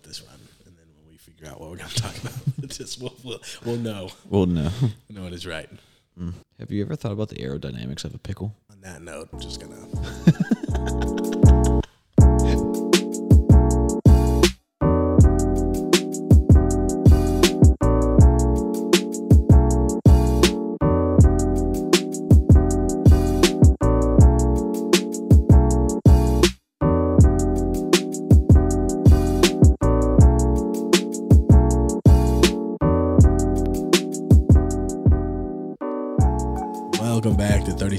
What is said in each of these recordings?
let this run, and then when we figure out what we're going to talk about, just we'll, we'll we'll know Well, no. know it is right. Mm. Have you ever thought about the aerodynamics of a pickle? On that note, I'm just gonna.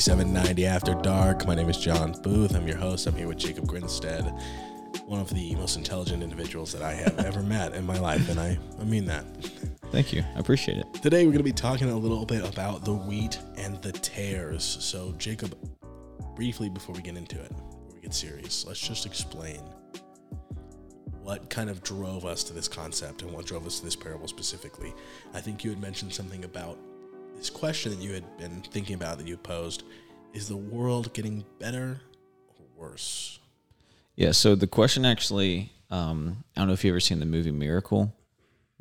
3790 After Dark. My name is John Booth. I'm your host. I'm here with Jacob Grinstead, one of the most intelligent individuals that I have ever met in my life, and I, I mean that. Thank you. I appreciate it. Today we're going to be talking a little bit about the wheat and the tares. So, Jacob, briefly before we get into it, before we get serious, let's just explain what kind of drove us to this concept and what drove us to this parable specifically. I think you had mentioned something about this question that you had been thinking about that you posed. Is the world getting better or worse? Yeah. So the question actually, um, I don't know if you've ever seen the movie Miracle,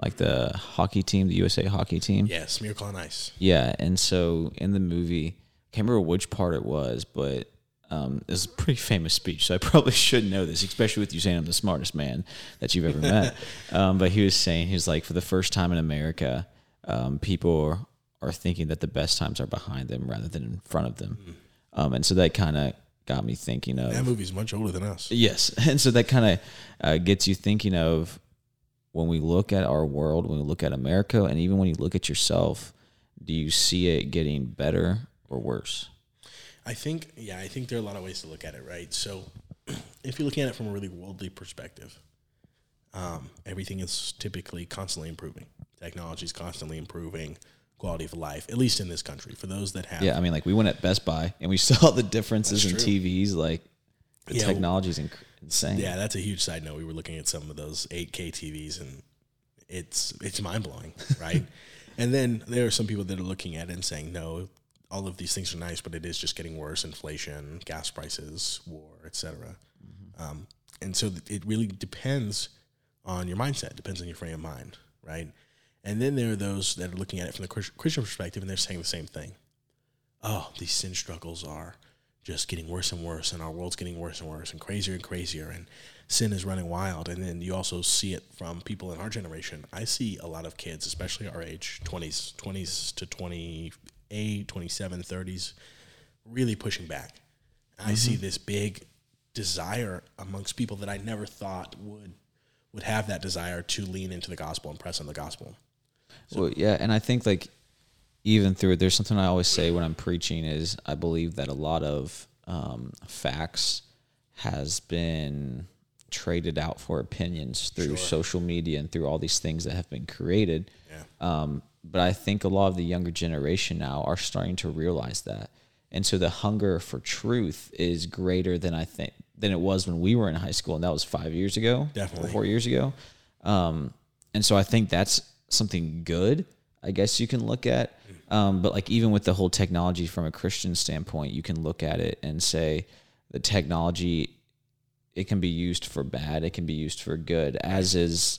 like the hockey team, the USA hockey team. Yes, Miracle on Ice. Yeah, and so in the movie, I can't remember which part it was, but um, it's a pretty famous speech, so I probably should know this, especially with you saying I'm the smartest man that you've ever met. um, but he was saying he was like, for the first time in America, um, people are, thinking that the best times are behind them rather than in front of them, um, and so that kind of got me thinking of That movie's much older than us. Yes, and so that kind of uh, gets you thinking of when we look at our world, when we look at America, and even when you look at yourself, do you see it getting better or worse? I think, yeah, I think there are a lot of ways to look at it, right? So, if you're looking at it from a really worldly perspective, um, everything is typically constantly improving. Technology is constantly improving quality of life, at least in this country. For those that have, Yeah, I mean, like we went at Best Buy and we saw the differences in TVs. Like the Yeah, technology is inc- insane. yeah, that's a huge side note. We were looking at some of those 8K TVs, and it's it's mind blowing, right? and then there are some people that are looking at it and saying, no, all of these things are nice, but it is just getting worse: inflation, gas prices, war, etc. Um, and so th- it really depends on your mindset, depends on your frame of mind, right? And then there are those that are looking at it from the Christian perspective, and they're saying the same thing. Oh, these sin struggles are just getting worse and worse, and our world's getting worse and worse, and crazier and crazier, and sin is running wild. And then you also see it from people in our generation. I see a lot of kids, especially our age, 20s, 20s to 28, 27, 30s, really pushing back. I see mm-hmm. this big desire amongst people that I never thought would would have that desire to lean into the gospel and press on the gospel. Well, yeah, and I think like even through it, there's something I always say when I'm preaching is I believe that a lot of um, facts has been traded out for opinions through social media and through all these things that have been created. Yeah. Um, but I think a lot of the younger generation now are starting to realize that, and so the hunger for truth is greater than I think than it was when we were in high school, and that was five years ago, Definitely. four years ago. Um, and so I think that's something good, I guess you can look at. Um, but like even with the whole technology from a Christian standpoint, you can look at it and say the technology it can be used for bad, it can be used for good, as is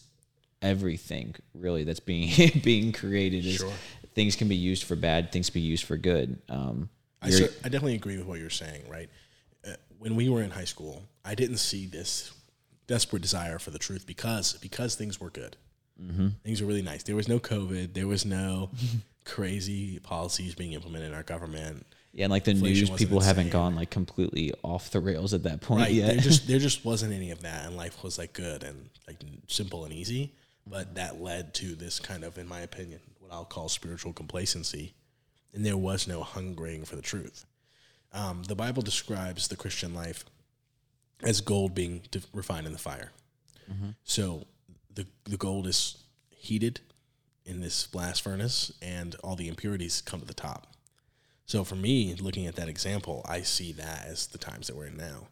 everything really that's being being created. Is Sure. things can be used for bad, things can be used for good. Um, I, you're- I definitely agree with what you're saying, right? Uh, when we were in high school, I didn't see this desperate desire for the truth because because things were good. Mm-hmm. Things were really nice. There was no COVID. There was no crazy policies being implemented in our government. yeah, and like the Inflation news, people haven't gone like completely off the rails at that point Right. yet. There just there just wasn't any of that, and life was like good and like simple and easy. But that led to this kind of, in my opinion, what I'll call spiritual complacency, and there was no hungering for the truth. Um, the Bible describes the Christian life as gold being refined in the fire. So the the gold is heated in this blast furnace, and all the impurities come to the top. So for me, looking at that example, I see that as the times that we're in now.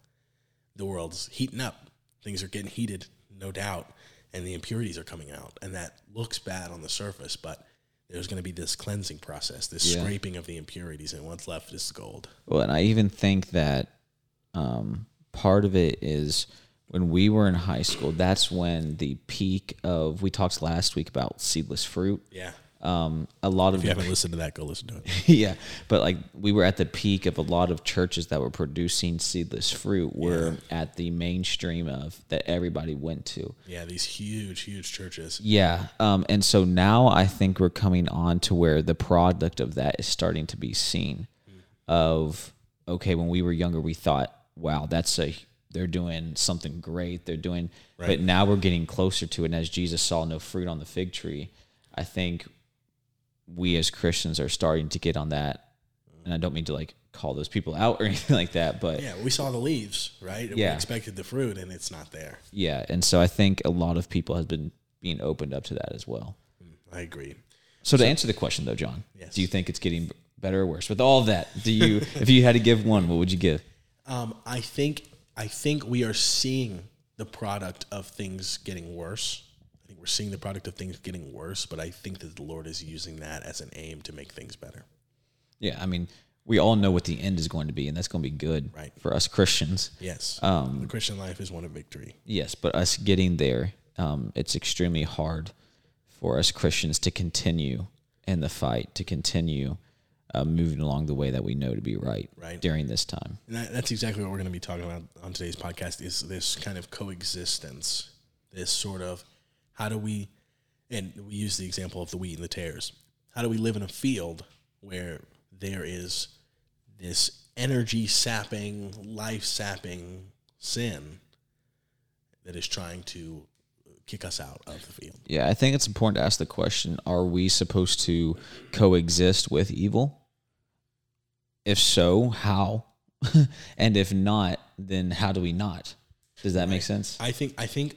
The world's heating up. Things are getting heated, no doubt, and the impurities are coming out. And that looks bad on the surface, but there's going to be this cleansing process, this Yeah. scraping of the impurities, and what's left is gold. Well, and I even think that um, part of it is when we were in high school, that's when the peak of we talked last week about seedless fruit. Yeah. Um, a lot of If you haven't listened to that, go listen to it. yeah, but like we were at the peak of a lot of churches that were producing seedless fruit were at the mainstream of that everybody went to. Yeah, these huge, huge churches. Yeah, um, and so now I think we're coming on to where the product of that is starting to be seen. Of okay, when we were younger, we thought, wow, that's a they're doing something great. They're doing, but now we're getting closer to it. And as Jesus saw no fruit on the fig tree, I think we as Christians are starting to get on that. And I don't mean to like call those people out or anything like that, but Yeah, we saw the leaves, right? And Yeah. We expected the fruit, and it's not there. yeah. And so I think a lot of people have been being opened up to that as well. I agree. So to answer the question though, John, Yes. do you think it's getting better or worse? With all of that, do you if you had to give one, what would you give? Um, I think I think we are seeing the product of things getting worse. I think we're seeing the product of things getting worse, but I think that the Lord is using that as an aim to make things better. Yeah, I mean, we all know what the end is going to be, and that's going to be good Right. for us Christians. Yes, Um, the Christian life is one of victory. Yes, but us getting there, um, it's extremely hard for us Christians to continue in the fight, to continue uh, moving along the way that we know to be right, Right. during this time. And that, that's exactly what we're going to be talking about on today's podcast is this kind of coexistence, this sort of how do we, and we use the example of the wheat and the tares. How do we live in a field where there is this energy sapping, life sapping sin that is trying to kick us out of the field? Yeah, I think it's important to ask the question are we supposed to coexist with evil? If so, how? and if not, then how do we not? Does that make sense? I think I think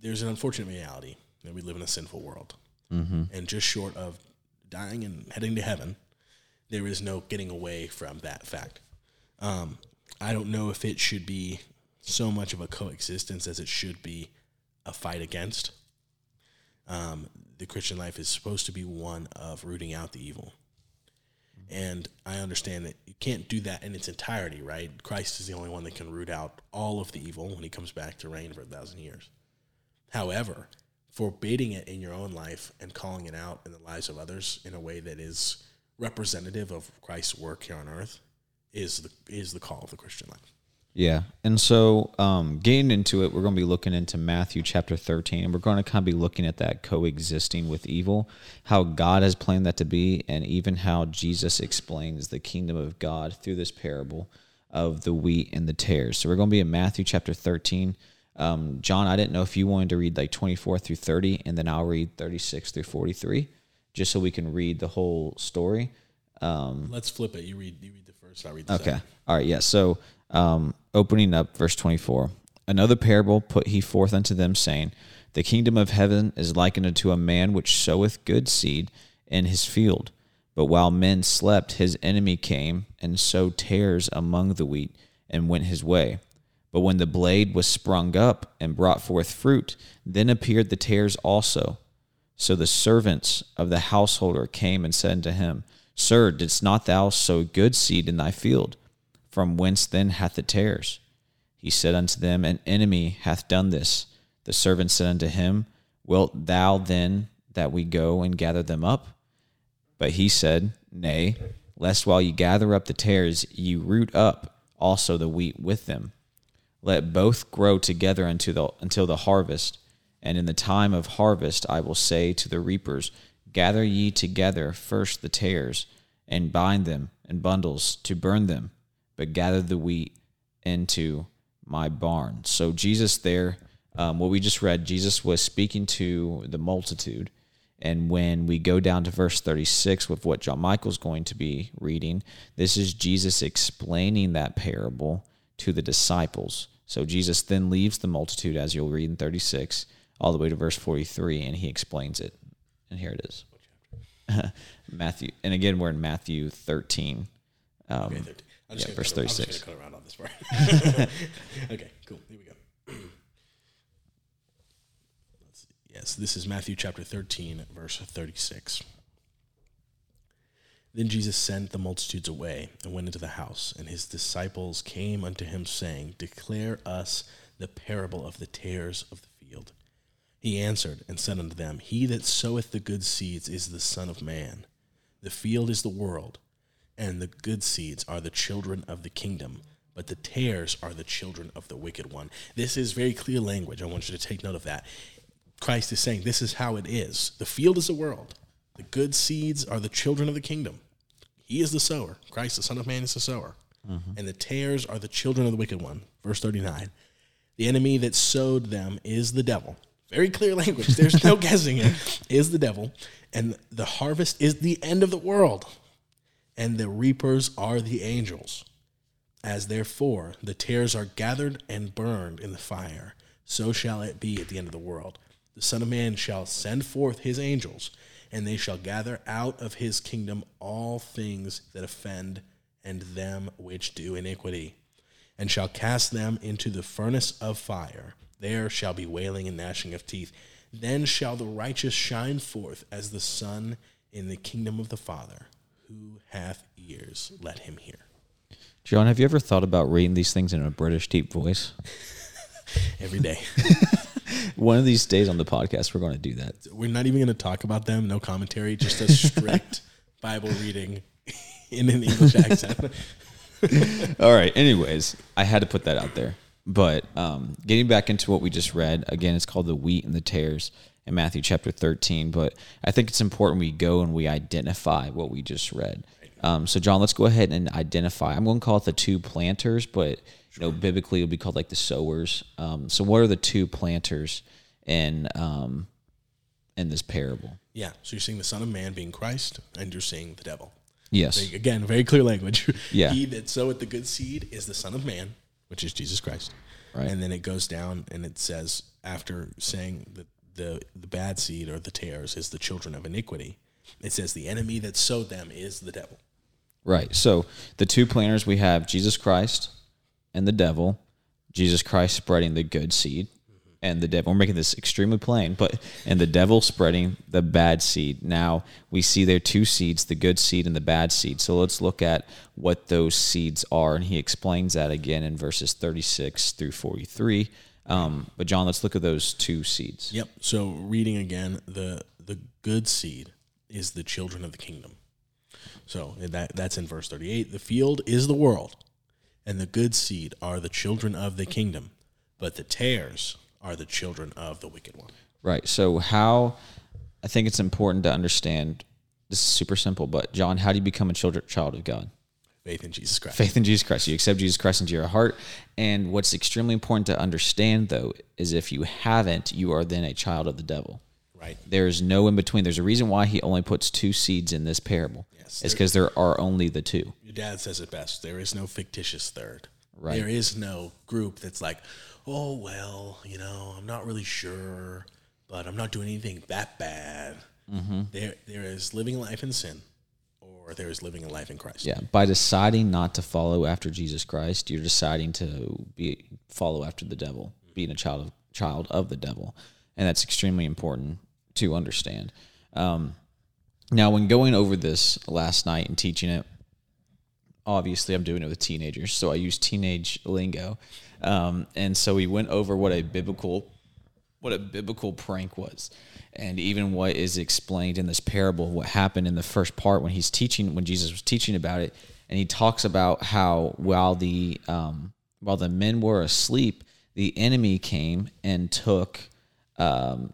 there's an unfortunate reality that we live in a sinful world, Mm-hmm. and just short of dying and heading to heaven, there is no getting away from that fact. Um, I don't know if it should be so much of a coexistence as it should be a fight against. Um, the Christian life is supposed to be one of rooting out the evil. And I understand that you can't do that in its entirety, right? Christ is the only one that can root out all of the evil when he comes back to reign for a thousand years. However, forbidding it in your own life and calling it out in the lives of others in a way that is representative of Christ's work here on earth is the is the call of the Christian life. Yeah. And so, um, getting into it, we're going to be looking into Matthew chapter 13, and we're going to kind of be looking at that coexisting with evil, how God has planned that to be, and even how Jesus explains the kingdom of God through this parable of the wheat and the tares. So, we're going to be in Matthew chapter 13. Um, John, I didn't know if you wanted to read like 24 through 30, and then I'll read 36 through 43, just so we can read the whole story. Let's flip it. You read you read the first, I read the Okay. second. All right. Yeah. So, um, opening up verse 24. Another parable put he forth unto them, saying, The kingdom of heaven is likened unto a man which soweth good seed in his field. But while men slept, his enemy came and sowed tares among the wheat and went his way. But when the blade was sprung up and brought forth fruit, then appeared the tares also. So the servants of the householder came and said unto him, Sir, didst not thou sow good seed in thy field? From whence then hath it tares? He said unto them, An enemy hath done this. The servant said unto him, Wilt thou then that we go and gather them up? But he said, Nay, lest while ye gather up the tares, ye root up also the wheat with them. Let both grow together until the, until the harvest. And in the time of harvest, I will say to the reapers, Gather ye together first the tares, and bind them in bundles to burn them, but gather the wheat into my barn. So, Jesus, there, um, what we just read, Jesus was speaking to the multitude. And when we go down to verse 36 with what John Michael's going to be reading, this is Jesus explaining that parable to the disciples. So Jesus then leaves the multitude, as you'll read in 36, all the way to verse 43, and he explains it. And here it is Matthew. And again, we're in Matthew 13. Um, Okay, 13. I'm yeah, verse 36. cut around on this part. okay, cool. Here we go. Yes, this is Matthew chapter 13, verse 36. Then Jesus sent the multitudes away and went into the house, and his disciples came unto him, saying, Declare us the parable of the tares of the field. He answered and said unto them, He that soweth the good seeds is the Son of Man. The field is the world, and the good seeds are the children of the kingdom, but the tares are the children of the wicked one. This is very clear language. I want you to take note of that. Christ is saying this is how it is. The field is the world. The good seeds are the children of the kingdom. He is the sower. Christ, the Son of Man, is the sower. Mm-hmm. And the tares are the children of the wicked one. Verse 39. The enemy that sowed them is the devil. Very clear language. There's no guessing it. Is the devil. And the harvest is the end of the world. And the reapers are the angels. As therefore the tares are gathered and burned in the fire, so shall it be at the end of the world. The Son of Man shall send forth his angels, and they shall gather out of his kingdom all things that offend and them which do iniquity, and shall cast them into the furnace of fire. There shall be wailing and gnashing of teeth. Then shall the righteous shine forth as the sun in the kingdom of the Father. Who hath ears, let him hear. John, have you ever thought about reading these things in a British deep voice? Every day. One of these days on the podcast, we're going to do that. We're not even going to talk about them, no commentary, just a strict Bible reading in an English accent. All right. Anyways, I had to put that out there. But um, getting back into what we just read, again, it's called the wheat and the tares in Matthew chapter 13. But I think it's important we go and we identify what we just read. Um, so, John, let's go ahead and identify. I'm going to call it the two planters, but you know, biblically, it would be called like the sowers. Um, so, what are the two planters in um, in this parable? Yeah, so you're seeing the Son of Man being Christ, and you're seeing the devil. Yes. Very- Again, very clear language. Yeah. He that soweth the good seed is the Son of Man, which is Jesus Christ. Right. And then it goes down and it says, after saying that the, the bad seed or the tares is the children of iniquity, it says the enemy that sowed them is the devil. Right. So the two planters we have Jesus Christ and the devil. Jesus Christ spreading the good seed, and the devil. We're making this extremely plain, but and the devil spreading the bad seed. Now we see there two seeds: the good seed and the bad seed. So let's look at what those seeds are, and he explains that again in verses thirty-six through forty-three. Um, but John, let's look at those two seeds. Yep. So reading again, the the good seed is the children of the kingdom. So that that's in verse 38. The field is the world, and the good seed are the children of the kingdom, but the tares are the children of the wicked one. Right. So how I think it's important to understand. This is super simple, but John, how do you become a child child of God? Faith in Jesus Christ. Faith in Jesus Christ. You accept Jesus Christ into your heart. And what's extremely important to understand, though, is if you haven't, you are then a child of the devil. Right. There's no in between. There's a reason why he only puts two seeds in this parable. Yes. It's because there are only the two. Your dad says it best. There is no fictitious third. Right. There is no group that's like, oh well, you know, I'm not really sure, but I'm not doing anything that bad. Mm-hmm. There, there is living life in sin, or there is living a life in Christ. Yeah. By deciding not to follow after Jesus Christ, you're deciding to be follow after the devil, being a child of child of the devil, and that's extremely important to understand. Um, now, when going over this last night and teaching it, obviously I'm doing it with teenagers, so I use teenage lingo, um, and so we went over what a biblical what a biblical prank was. And even what is explained in this parable what happened in the first part when he's teaching when jesus was teaching about it and he talks about how while the um, while the men were asleep the enemy came and took um,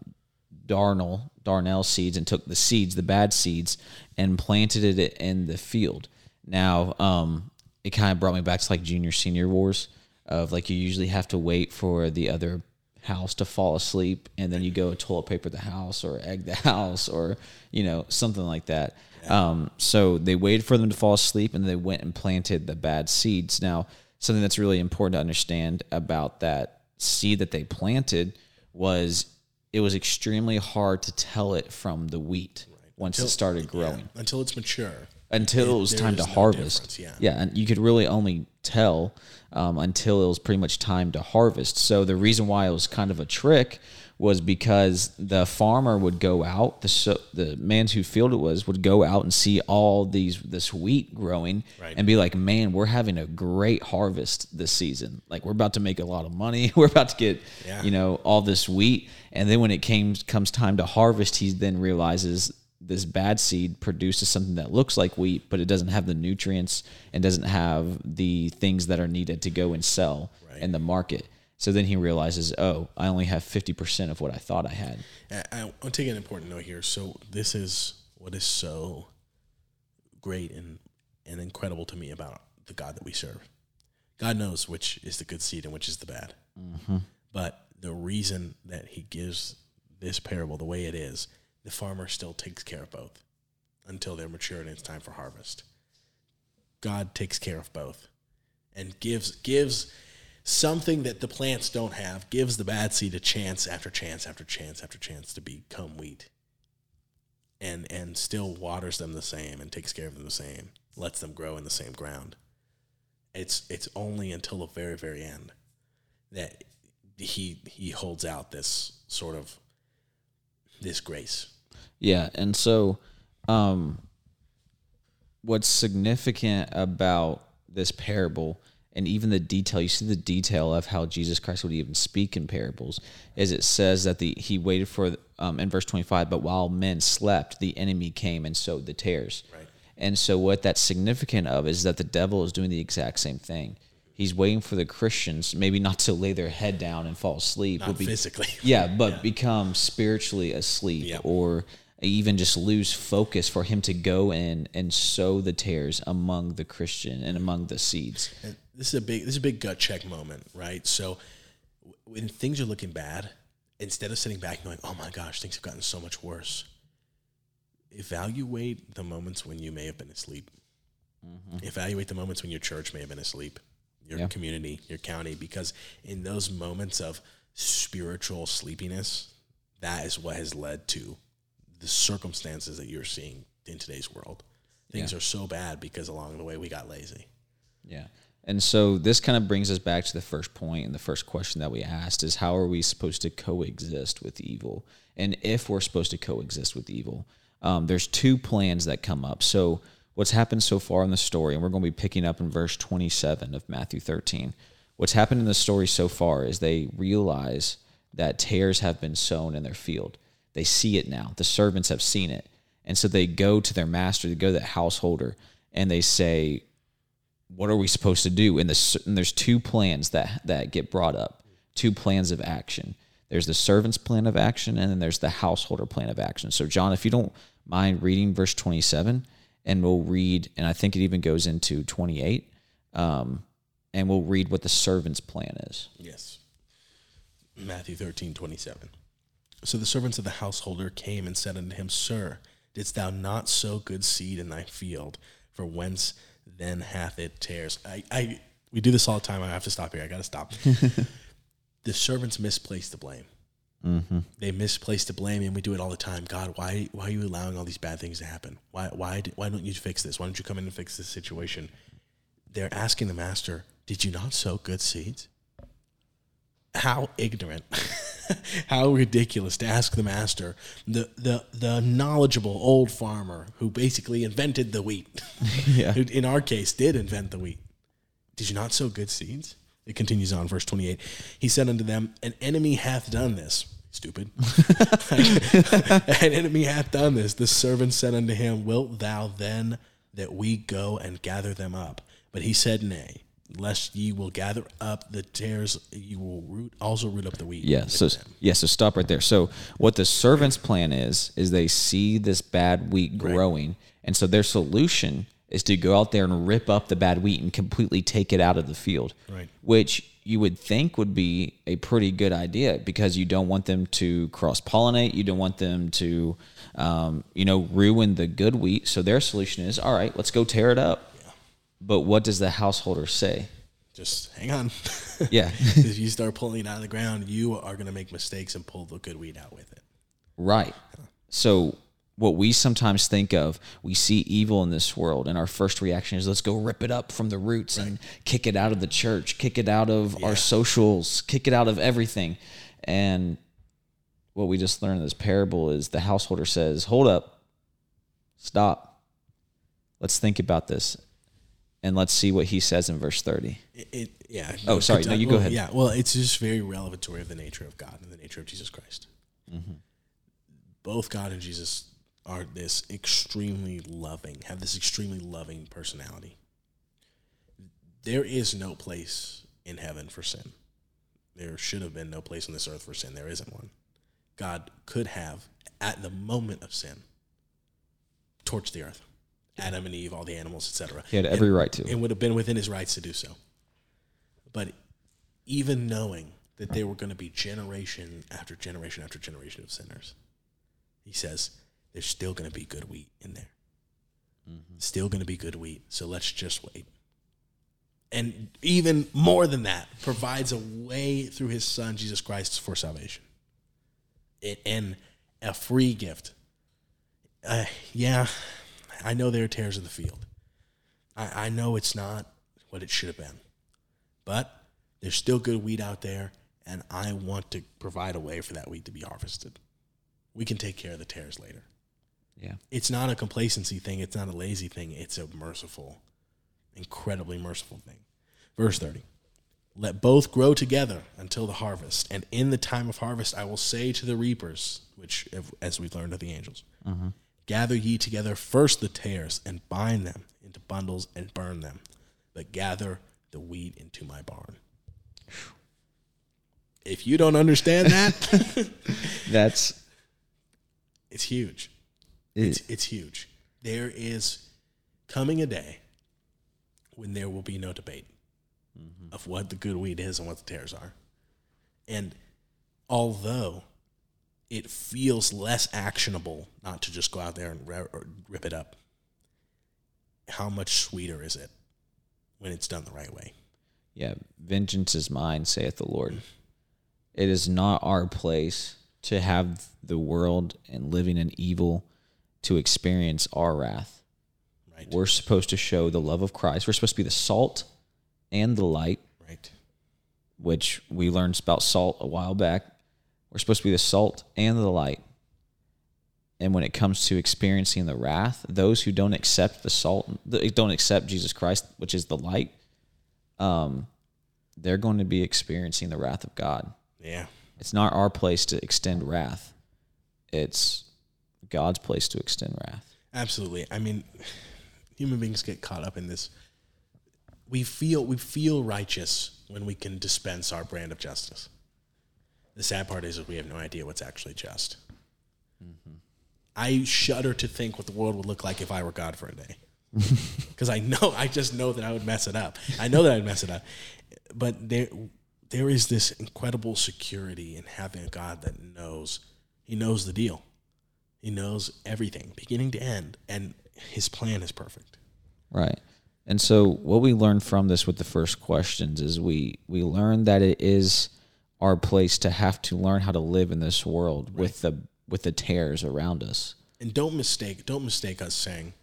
darnel darnel seeds and took the seeds the bad seeds and planted it in the field. Now um, it kind of brought me back to like junior senior wars of like you usually have to wait for the other house to fall asleep and then you go toilet paper the house or egg the house or you know something like that. Um, so they waited for them to fall asleep and they went and planted the bad seeds. Now something that's really important to understand about that seed that they planted was it was extremely hard to tell it from the wheat once it started growing. Yeah, until it's mature. Until it was time to no harvest. difference, yeah. and you could really only tell um, until it was pretty much time to harvest. So the reason why it was kind of a trick was because the farmer would go out, the so, the man who field it was would go out and see all these this wheat growing Right. and be like, "Man, we're having a great harvest this season. Like we're about to make a lot of money. We're about to get, Yeah. you know, all this wheat." And then when it came comes time to harvest, he then realizes this bad seed produces something that looks like wheat, but it doesn't have the nutrients and doesn't have the things that are needed to go and sell Right. in the market. So then he realizes, oh, I only have 50% of what I thought I had. I, I want to take an important note here. So this is what is so great and and incredible to me about the God that we serve. God knows which is the good seed and which is the bad. Mm-hmm. But the reason that He gives this parable the way it is, the farmer still takes care of both until they're mature and it's time for harvest. God takes care of both and gives gives something that the plants don't have gives the bad seed a chance after chance after chance after chance to become wheat and and still waters them the same and takes care of them the same lets them grow in the same ground it's it's only until the very very end that he he holds out this sort of this grace Yeah, and so um what's significant about this parable and even the detail you see the detail of how Jesus Christ would even speak in parables is it says that the he waited for um, in verse 25 but while men slept the enemy came and sowed the tares. Right. And so what that's significant of is that the devil is doing the exact same thing. He's waiting for the Christians maybe not to lay their head down and fall asleep not be- physically yeah, but become spiritually asleep Yeah. or even just lose focus for him to go in and sow the tares among the Christian and among the seeds. And this is a big this is a big gut check moment, right? So when things are looking bad, instead of sitting back and going, "Oh my gosh, things have gotten so much worse," evaluate the moments when you may have been asleep. Mm-hmm. Evaluate the moments when your church may have been asleep, your Yeah. community, your county, because in those moments of spiritual sleepiness, that is what has led to the circumstances that you're seeing in today's world. Things Yeah. are so bad because along the way we got lazy. Yeah. And so this kind of brings us back to the first point and the first question that we asked is how are we supposed to coexist with evil? And if we're supposed to coexist with evil, um, there's two plans that come up. So what's happened so far in the story, and we're going to be picking up in verse 27 of Matthew 13. What's happened in the story so far is they realize that tares have been sown in their field. They see it now. The servants have seen it. And so they go to their master, they go to the householder, and they say, what are we supposed to do? And, the, and there's two plans that that get brought up, two plans of action. There's the servant's plan of action, and then there's the householder plan of action. So, John, if you don't mind reading verse 27, and we'll read, and I think it even goes into 28, um, and we'll read what the servant's plan is. Yes. Matthew thirteen twenty seven. So the servants of the householder came and said unto him, Sir, didst thou not sow good seed in thy field? For whence then hath it tares? I, I we do this all the time. I have to stop here. I gotta stop. the servants misplaced the blame. Mm-hmm. They misplace the blame, and we do it all the time. God, why why are you allowing all these bad things to happen? Why why why don't you fix this? Why don't you come in and fix this situation? They're asking the master, "Did you not sow good seeds?" How ignorant, how ridiculous to ask the master, the the the knowledgeable old farmer who basically invented the wheat. Yeah. who in our case did invent the wheat. Did you not sow good seeds? It continues on, verse 28. He said unto them, An enemy hath done this. Stupid. An enemy hath done this. The servant said unto him, Wilt thou then that we go and gather them up? But he said, Nay, lest ye will gather up the tares, you will root also root up the wheat. Yeah. So them. yeah. So stop right there. So what the servant's plan is is they see this bad wheat growing, and so their solution is to go out there and rip up the bad wheat and completely take it out of the field. Right. Which you would think would be a pretty good idea because you don't want them to cross pollinate. You don't want them to, um, you know, ruin the good wheat. So their solution is, all right, let's go tear it up. But what does the householder say? just hang on. Yeah. if you start pulling it out of the ground, you are going to make mistakes and pull the good wheat out with it. Right. So what we sometimes think of, we see evil in this world, and our first reaction is let's go rip it up from the roots and kick it out of the church, kick it out of our socials, kick it out of everything. And what we just learned in this parable is the householder says, "Hold up, stop. Let's think about this, and let's see what he says in verse thirty." It, it, yeah. Oh, sorry. No, you go ahead. Yeah. Well, it's just very revelatory of the nature of God and the nature of Jesus Christ. Mm-hmm. Both God and Jesus are this extremely loving, have this extremely loving personality. There is no place in heaven for sin. There should have been no place on this earth for sin. There isn't one. God could have, at the moment of sin, torched the earth. Adam and Eve, all the animals, etc. He had every And- right to. and would have been within his rights to do so. But even knowing that there were going to be generation after generation after generation of sinners, he says there's still going to be good wheat in there. Still going to be good wheat. So let's just wait. And even more than that, provides a way through his son, Jesus Christ, for salvation. It, and a free gift. Uh, yeah, I know there are tares in the field. I, I know it's not what it should have been, but there's still good wheat out there, and I want to provide a way for that wheat to be harvested. We can take care of the tares later. Yeah. It's not a complacency thing, it's not a lazy thing, it's a merciful, incredibly merciful thing. Verse 30 Let both grow together until the harvest, and in the time of harvest I will say to the reapers, which, as we've learned of the angels, mm-hmm. Gather ye together first the tares and bind them into bundles and burn them, but gather the wheat into my barn. If you don't understand that, That's it's huge. It, It's, it's huge. There is coming a day when there will be no debate mm-hmm. of what the good wheat is and what the tares are. And although it feels less actionable not to just go out there and rip it up, how much sweeter is it when it's done the right way? Yeah, vengeance is mine, saith the Lord. It is not our place to have the world and living in evil to experience our wrath. Right. We're supposed to show the love of Christ. We're supposed to be the salt and the light, right. which we learned about salt a while back. We're supposed to be the salt and the light. And when it comes to experiencing the wrath, those who don't accept the salt, don't accept Jesus Christ, which is the light, um, they're going to be experiencing the wrath of God. Yeah. It's not our place to extend wrath. It's God's place to extend wrath. Absolutely. I mean, human beings get caught up in this. We feel we feel righteous when we can dispense our brand of justice. The sad part is that we have no idea what's actually just. Mm-hmm. I shudder to think what the world would look like if I were God for a day. Because I know, I just know that I would mess it up. I know that I'd mess it up. But there, there is this incredible security in having a God that knows. He knows the deal. He knows everything, beginning to end, and his plan is perfect. Right. And so what we learned from this with the first questions is we we learned that it is our place to have to learn how to live in this world with the with the tares around us. And don't mistake, don't mistake us saying,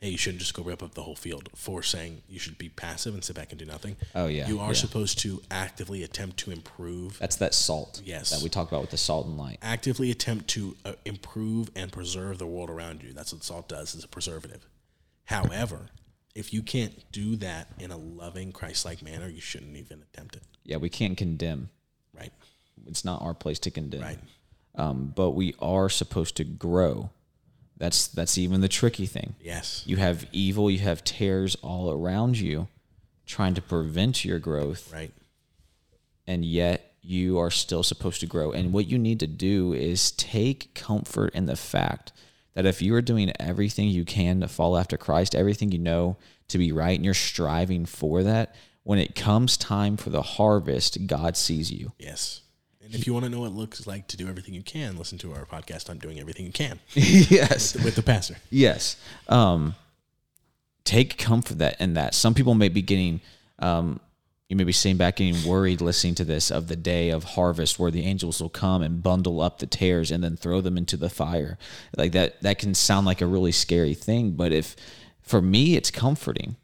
"Hey, you shouldn't just go rip up the whole field," for saying you should be passive and sit back and do nothing. Oh, yeah, you are yeah. supposed to actively attempt to improve, That's that salt. Yes. That we talked about with the salt and light. actively attempt to uh, improve and preserve the world around you. That's what salt does; is a preservative. However, if you can't do that in a loving, Christ-like manner, you shouldn't even attempt it. Yeah, we can't condemn. Right? It's not our place to condemn. Right. Um, but we are supposed to grow. That's that's even the tricky thing. Yes. You have evil, you have tares all around you trying to prevent your growth, Right. and yet you are still supposed to grow. And what you need to do is take comfort in the fact that if you are doing everything you can to follow after Christ, everything you know to be right, and you're striving for that, when it comes time for the harvest, God sees you. Yes. And if you want to know what it looks like to do everything you can, listen to our podcast on doing everything you can yes. with the pastor. Yes. Um, take comfort that in that. Some people may be getting, um, you may be sitting back getting worried listening to this of the day of harvest where the angels will come and bundle up the tares and then throw them into the fire. Like that, that can sound like a really scary thing. But if, for me, it's comforting.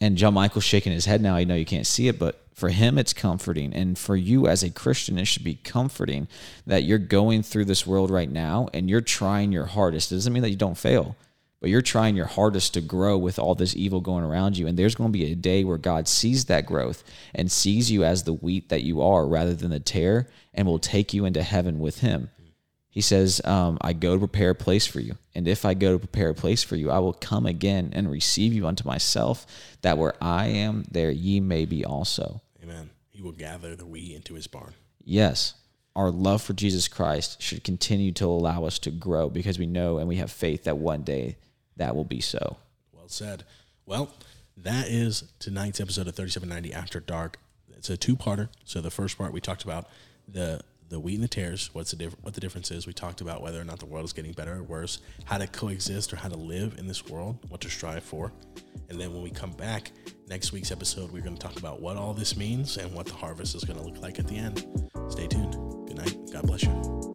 And John Michael's shaking his head now. I know you can't see it, but For him, it's comforting. And for you as a Christian, it should be comforting that you're going through this world right now and you're trying your hardest. It doesn't mean that you don't fail, but you're trying your hardest to grow with all this evil going around you. And there's going to be a day where God sees that growth and sees you as the wheat that you are rather than the tare and will take you into heaven with him. He says, um, I go to prepare a place for you. And if I go to prepare a place for you, I will come again and receive you unto myself, that where I am, there ye may be also. He will gather the wheat into his barn. Yes, our love for Jesus Christ should continue to allow us to grow because we know and we have faith that one day that will be so. Well said. Well, that is tonight's episode of 3790 After Dark. It's a two parter. So the first part we talked about the the wheat and the tares, what's the diff- what the difference is. We talked about whether or not the world is getting better or worse, how to coexist or how to live in this world, what to strive for. And then when we come back next week's episode, we're going to talk about what all this means and what the harvest is going to look like at the end. Stay tuned. Good night. God bless you.